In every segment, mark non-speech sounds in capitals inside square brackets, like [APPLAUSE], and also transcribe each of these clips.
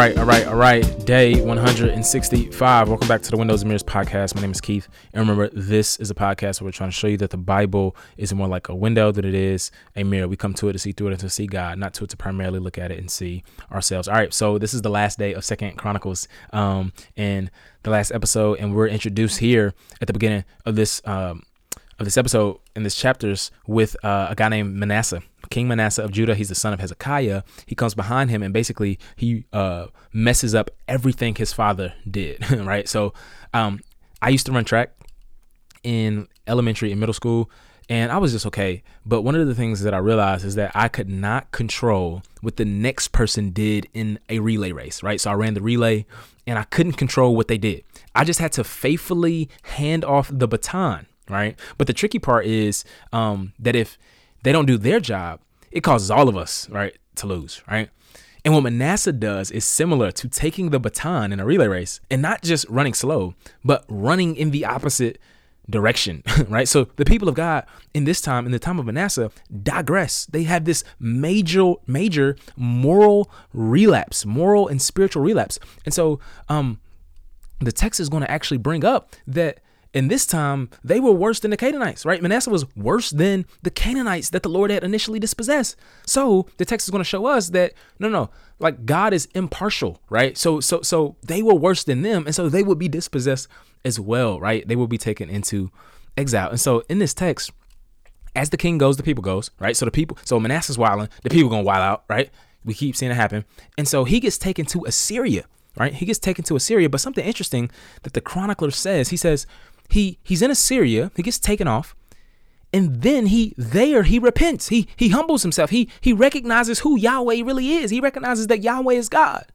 right, all right, all right. Day 165. Welcome back to the Windows and Mirrors podcast. My name is Keith. And remember, this is a podcast where we're trying to show you that the Bible is more like a window than it is a mirror. We come to it to see through it and to see God, not to it to primarily look at it and see ourselves. All right, so this is the last day of Second Chronicles um, and the last episode, and we're introduced here at the beginning of this um, of this episode in this chapters with uh, a guy named Manasseh. King Manasseh of Judah. He's the son of Hezekiah. He comes behind him and basically he uh, messes up everything his father did. [LAUGHS] right. So um, I used to run track in elementary and middle school, and I was just okay. But one of the things that I realized is that I could not control what the next person did in a relay race. Right. So I ran the relay, and I couldn't control what they did. I just had to faithfully hand off the baton right? But the tricky part is um, that if they don't do their job, it causes all of us, right, to lose, right? And what Manasseh does is similar to taking the baton in a relay race and not just running slow, but running in the opposite direction, [LAUGHS] right? So the people of God in this time, in the time of Manasseh, digress. They have this major, major moral relapse, moral and spiritual relapse. And so um, the text is going to actually bring up that and this time, they were worse than the Canaanites, right? Manasseh was worse than the Canaanites that the Lord had initially dispossessed. So the text is going to show us that no, no, like God is impartial, right? So, so, so they were worse than them, and so they would be dispossessed as well, right? They will be taken into exile. And so in this text, as the king goes, the people goes, right? So the people, so Manasseh's wilding, the people gonna wild out, right? We keep seeing it happen, and so he gets taken to Assyria, right? He gets taken to Assyria. But something interesting that the chronicler says, he says he he's in Assyria. He gets taken off, and then he there he repents. He he humbles himself. He he recognizes who Yahweh really is. He recognizes that Yahweh is God,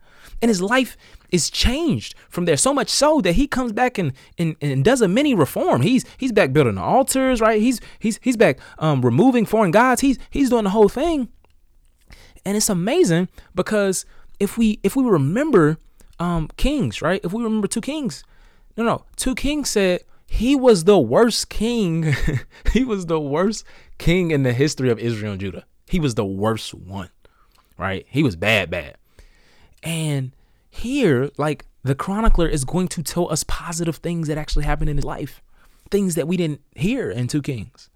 and his life is changed from there. So much so that he comes back and and, and does a mini reform. He's he's back building altars, right? He's he's he's back um, removing foreign gods. He's he's doing the whole thing, and it's amazing because if we if we remember um, kings, right? If we remember two kings, no no, two kings said he was the worst king. [LAUGHS] he was the worst king in the history of Israel and Judah. He was the worst one, right? He was bad, bad. And here, like the chronicler is going to tell us positive things that actually happened in his life, things that we didn't hear in Two Kings.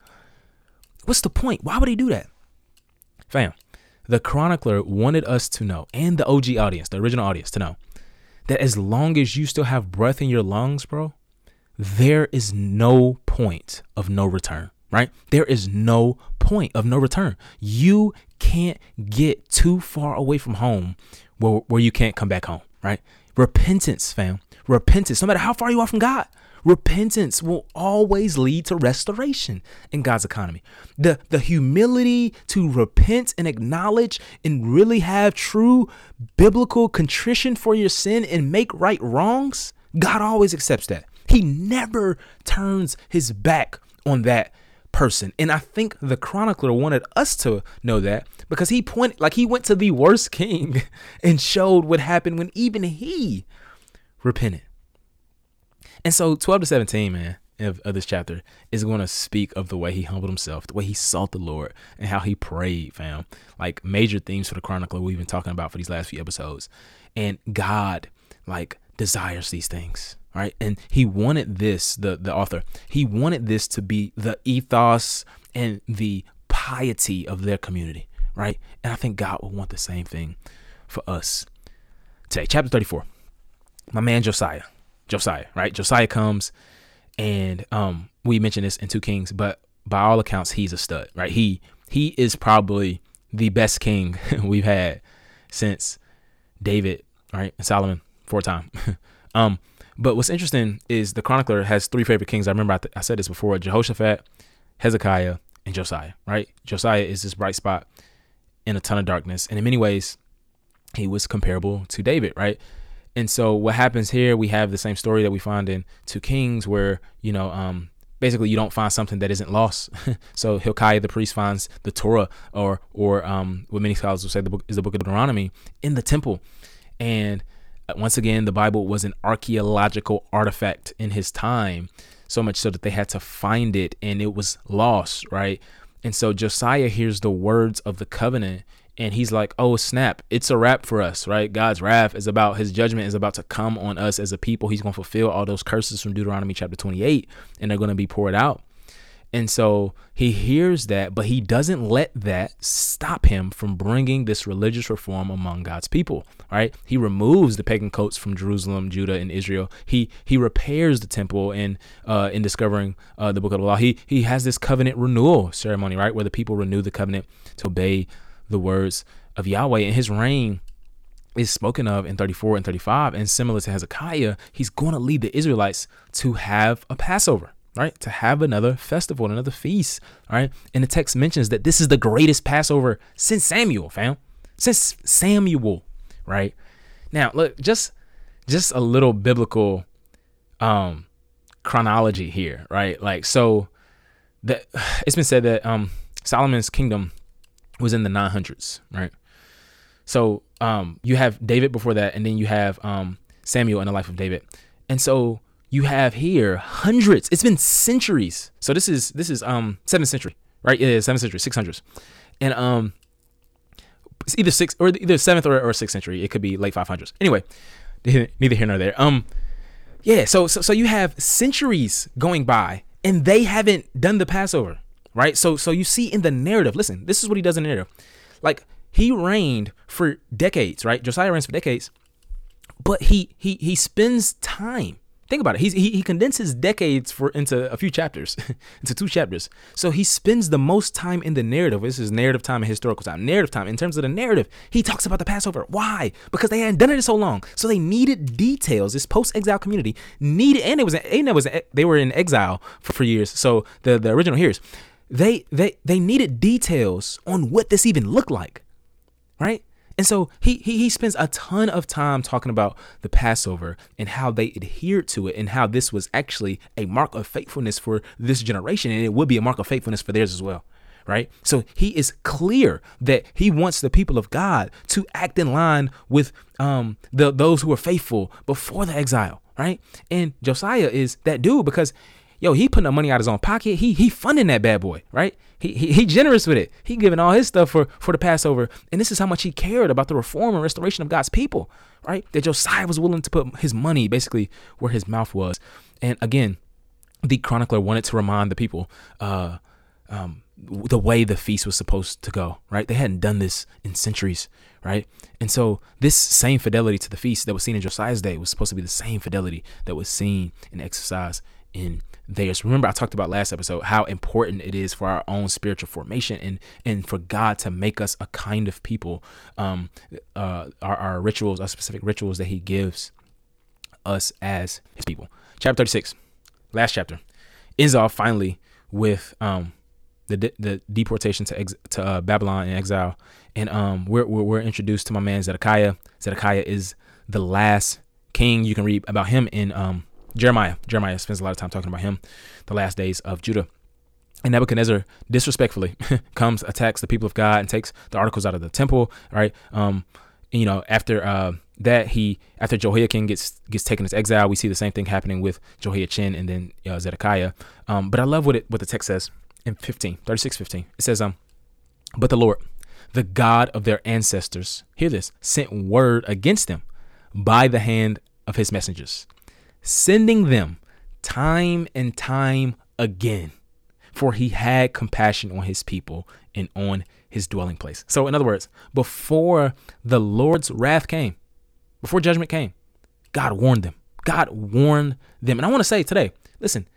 What's the point? Why would he do that? Fam, the chronicler wanted us to know, and the OG audience, the original audience, to know that as long as you still have breath in your lungs, bro, there is no point of no return, right? There is no point of no return. You can't get too far away from home where, where you can't come back home, right? Repentance, fam. Repentance, no matter how far you are from God, repentance will always lead to restoration in God's economy. The the humility to repent and acknowledge and really have true biblical contrition for your sin and make right wrongs, God always accepts that. He never turns his back on that person. And I think the chronicler wanted us to know that because he pointed like he went to the worst king [LAUGHS] and showed what happened when even he repented. And so 12 to 17, man, of, of this chapter is going to speak of the way he humbled himself, the way he sought the Lord, and how he prayed, fam. Like major themes for the chronicler we've been talking about for these last few episodes. And God, like, desires these things right? And he wanted this the the author he wanted this to be the ethos and the piety of their community right? And i think god will want the same thing for us today. Chapter 34 my man josiah josiah right? Josiah comes and um we mentioned this in two kings but by all accounts he's a stud right? He he is probably the best king [LAUGHS] we've had since david right? And solomon four time. [LAUGHS] Um but what's interesting is the chronicler has three favorite kings. I remember I, th- I said this before: Jehoshaphat, Hezekiah, and Josiah. Right? Josiah is this bright spot in a ton of darkness, and in many ways, he was comparable to David. Right? And so what happens here? We have the same story that we find in Two Kings, where you know, um, basically you don't find something that isn't lost. [LAUGHS] so Hilkiah the priest finds the Torah, or or um, what many scholars will say the book is the book of Deuteronomy in the temple, and Uh, once again, the Bible was an archaeological artifact in his time, so much so that they had to find it and it was lost, right? And so Josiah hears the words of the covenant and he's like, "Oh snap! It's a wrap for us, right? God's wrath is about His judgment is about to come on us as a people. He's going to fulfill all those curses from Deuteronomy chapter 28, and they're going to be poured out." And so he hears that, but he doesn't let that stop him from bringing this religious reform among God's people. Right? He removes the pagan coats from Jerusalem, Judah, and Israel. He he repairs the temple in uh, in discovering uh, the book of the law. He he has this covenant renewal ceremony, right, where the people renew the covenant to obey the words of Yahweh. And his reign is spoken of in 34 and 35. And similar to Hezekiah, he's going to lead the Israelites to have a Passover, right? To have another festival, another feast, right? And the text mentions that this is the greatest Passover since Samuel, fam. Since Samuel, right? Now, look, just just a little biblical um chronology here, right? Like so that [SIGHS] it's been said that um Solomon's kingdom was in the 900s, right? So um, you have David before that, and then you have um, Samuel in the life of David, and so you have here hundreds. It's been centuries. So this is this is um seventh century, right? Yeah, seventh century, six hundreds, and um it's either six or either seventh or, or sixth century. It could be late five hundreds. Anyway, [LAUGHS] neither here nor there. Um, yeah. So so so you have centuries going by, and they haven't done the Passover right? So so you see in the narrative, listen, this is what he does in the narrative. Like he reigned for decades, right? Josiah reigns for decades, but he he he spends time. Think about it. He's, he he condenses decades for into a few chapters, [LAUGHS] into two chapters. So he spends the most time in the narrative. This is narrative time and historical time. Narrative time. In terms of the narrative, he talks about the Passover. Why? Because they hadn't done it in so long. So they needed details. This post-exile community needed, and it was and it was they were in exile for, for years. So the the original hearers they they they needed details on what this even looked like right and so he, he he spends a ton of time talking about the Passover and how they adhered to it and how this was actually a mark of faithfulness for this generation and it would be a mark of faithfulness for theirs as well. Right? So he is clear that he wants the people of God to act in line with um the those who were faithful before the exile, right? And Josiah is that dude because yo, he putting the money out of his own pocket. He he funding that bad boy, right? He, he he generous with it. He giving all his stuff for for the Passover, and this is how much he cared about the reform and restoration of God's people, right? That Josiah was willing to put his money basically where his mouth was. And again, the chronicler wanted to remind the people, uh, um, the way the feast was supposed to go, right? They hadn't done this in centuries, right? And so this same fidelity to the feast that was seen in Josiah's day was supposed to be the same fidelity that was seen and exercised in theirs. Remember, I talked about last episode how important it is for our own spiritual formation and and for God to make us a kind of people. Um, uh, our, our rituals, our specific rituals that He gives us as His people. Chapter thirty six, last chapter, ends off finally with um the the deportation to ex- to uh, Babylon and exile, and um we're, we're we're introduced to my man Zedekiah. Zedekiah is the last king. You can read about him in um Jeremiah. Jeremiah spends a lot of time talking about him, the last days of Judah. And Nebuchadnezzar disrespectfully [LAUGHS] comes, attacks the people of God, and takes the articles out of the temple. Right. Um, you know, after uh, that, he after Jehoiakim gets gets taken as exile, we see the same thing happening with Jehoiachin and then uh, Zedekiah. Um, but I love what it what the text says in 15, 36, 15. It says, um, but the Lord, the God of their ancestors, hear this, sent word against them by the hand of his messengers sending them time and time again, for he had compassion on his people and on his dwelling place. So, in other words, before the Lord's wrath came, before judgment came, God warned them. God warned them. And I want to say today, listen,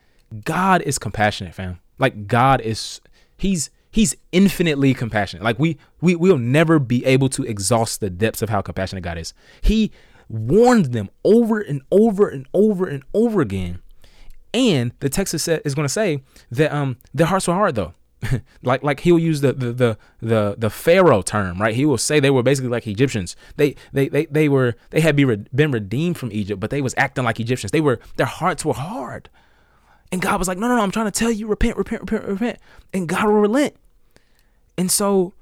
God is compassionate, fam. Like God is he's he's infinitely compassionate. Like we we will never be able to exhaust the depths of how compassionate God is. He warned them over and over and over and over again. And the text is, is going to say that um their hearts were hard though. [LAUGHS] like like he'll use the, the the the the pharaoh term right? He will say they were basically like egyptians. They they they, they were they had be re- been redeemed from egypt but they was acting like egyptians. They were their hearts were hard. And god was like no no no i'm trying to tell you repent repent repent repent. And god will relent. And so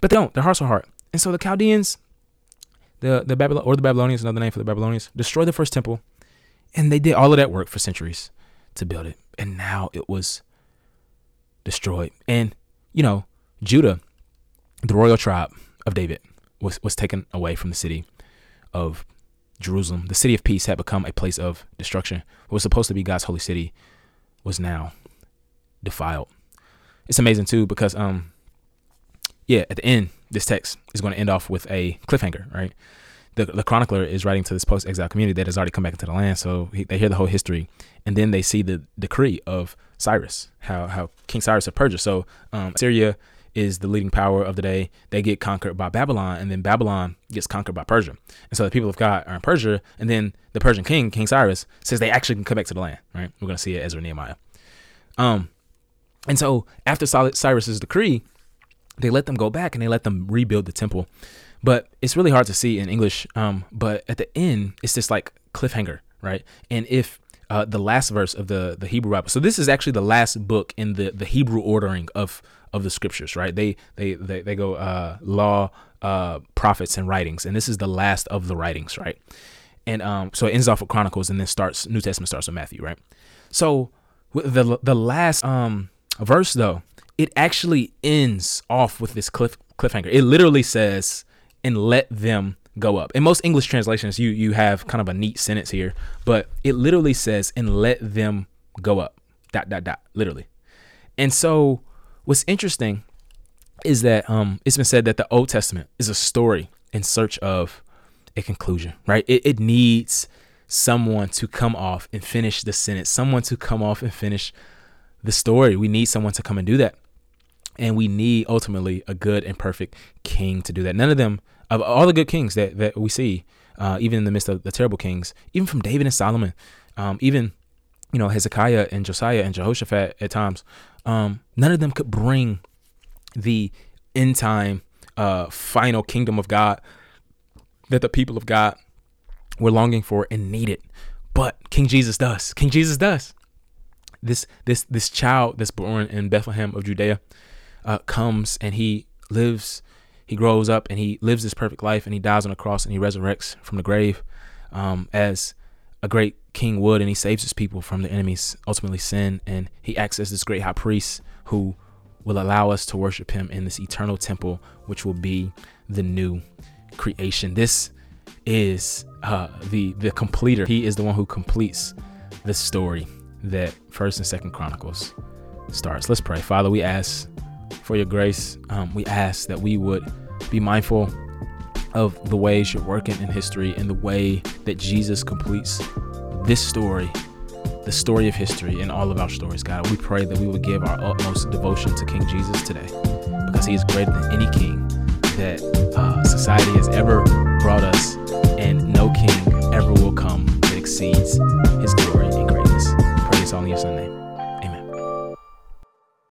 but they don't. Their hearts are hard. And so the chaldeans the the Babylon or the Babylonians, another name for the Babylonians, destroyed the first temple, and they did all of that work for centuries to build it, and now it was destroyed. And you know, Judah, the royal tribe of David was, was taken away from the city of Jerusalem. The city of peace had become a place of destruction. What was supposed to be God's holy city was now defiled. It's amazing too because um yeah, at the end, this text is going to end off with a cliffhanger, right? The, the chronicler is writing to this post exile community that has already come back into the land. So he, they hear the whole history and then they see the decree of Cyrus, how, how King Cyrus of Persia. So um, Syria is the leading power of the day. They get conquered by Babylon, and then Babylon gets conquered by Persia. And so the people of God are in Persia, and then the Persian king, King Cyrus, says they actually can come back to the land. Right? We're gonna see it Ezra Nehemiah. Um, and so after Cyrus's decree, they let them go back and they let them rebuild the temple. But it's really hard to see in English. Um, but at the end, it's just like cliffhanger, right? And if uh, the last verse of the the Hebrew Bible. So this is actually the last book in the the Hebrew ordering of of the scriptures, right? They they they, they go uh, law, uh, prophets, and writings, and this is the last of the writings, right? And um, so it ends off with Chronicles, and then starts New Testament starts with Matthew, right? So the the last um verse though, it actually ends off with this cliff cliffhanger. It literally says, "And let them go up. In most English translations, you you have kind of a neat sentence here, but it literally says, "And let them go up." Dot dot dot. Literally. And so, what's interesting is that um, it's been said that the Old Testament is a story in search of a conclusion. Right? It, it needs someone to come off and finish the sentence. Someone to come off and finish the story. We need someone to come and do that. And we need ultimately a good and perfect king to do that. None of them of all the good kings that, that we see, uh, even in the midst of the terrible kings, even from David and Solomon, um, even you know Hezekiah and Josiah and Jehoshaphat at times, um, none of them could bring the end time uh, final kingdom of God that the people of God were longing for and needed. But King Jesus does. King Jesus does. This this this child that's born in Bethlehem of Judea uh, comes and he lives he grows up and he lives this perfect life and he dies on the cross and he resurrects from the grave um, as a great king would. And he saves his people from the enemy's ultimately sin. And he acts as this great high priest who will allow us to worship him in this eternal temple which will be the new creation. This is uh, the the completer. He is the one who completes the story that first and second chronicles starts. Let's pray. Father we ask for your grace. Um, we ask that we would be mindful of the ways you're working in history and the way that Jesus completes this story, the story of history, and all of our stories, God. We pray that we would give our utmost devotion to King Jesus today because he is greater than any king that uh, society has ever brought us, and no king ever will come that exceeds his glory and greatness. This all in your son's name.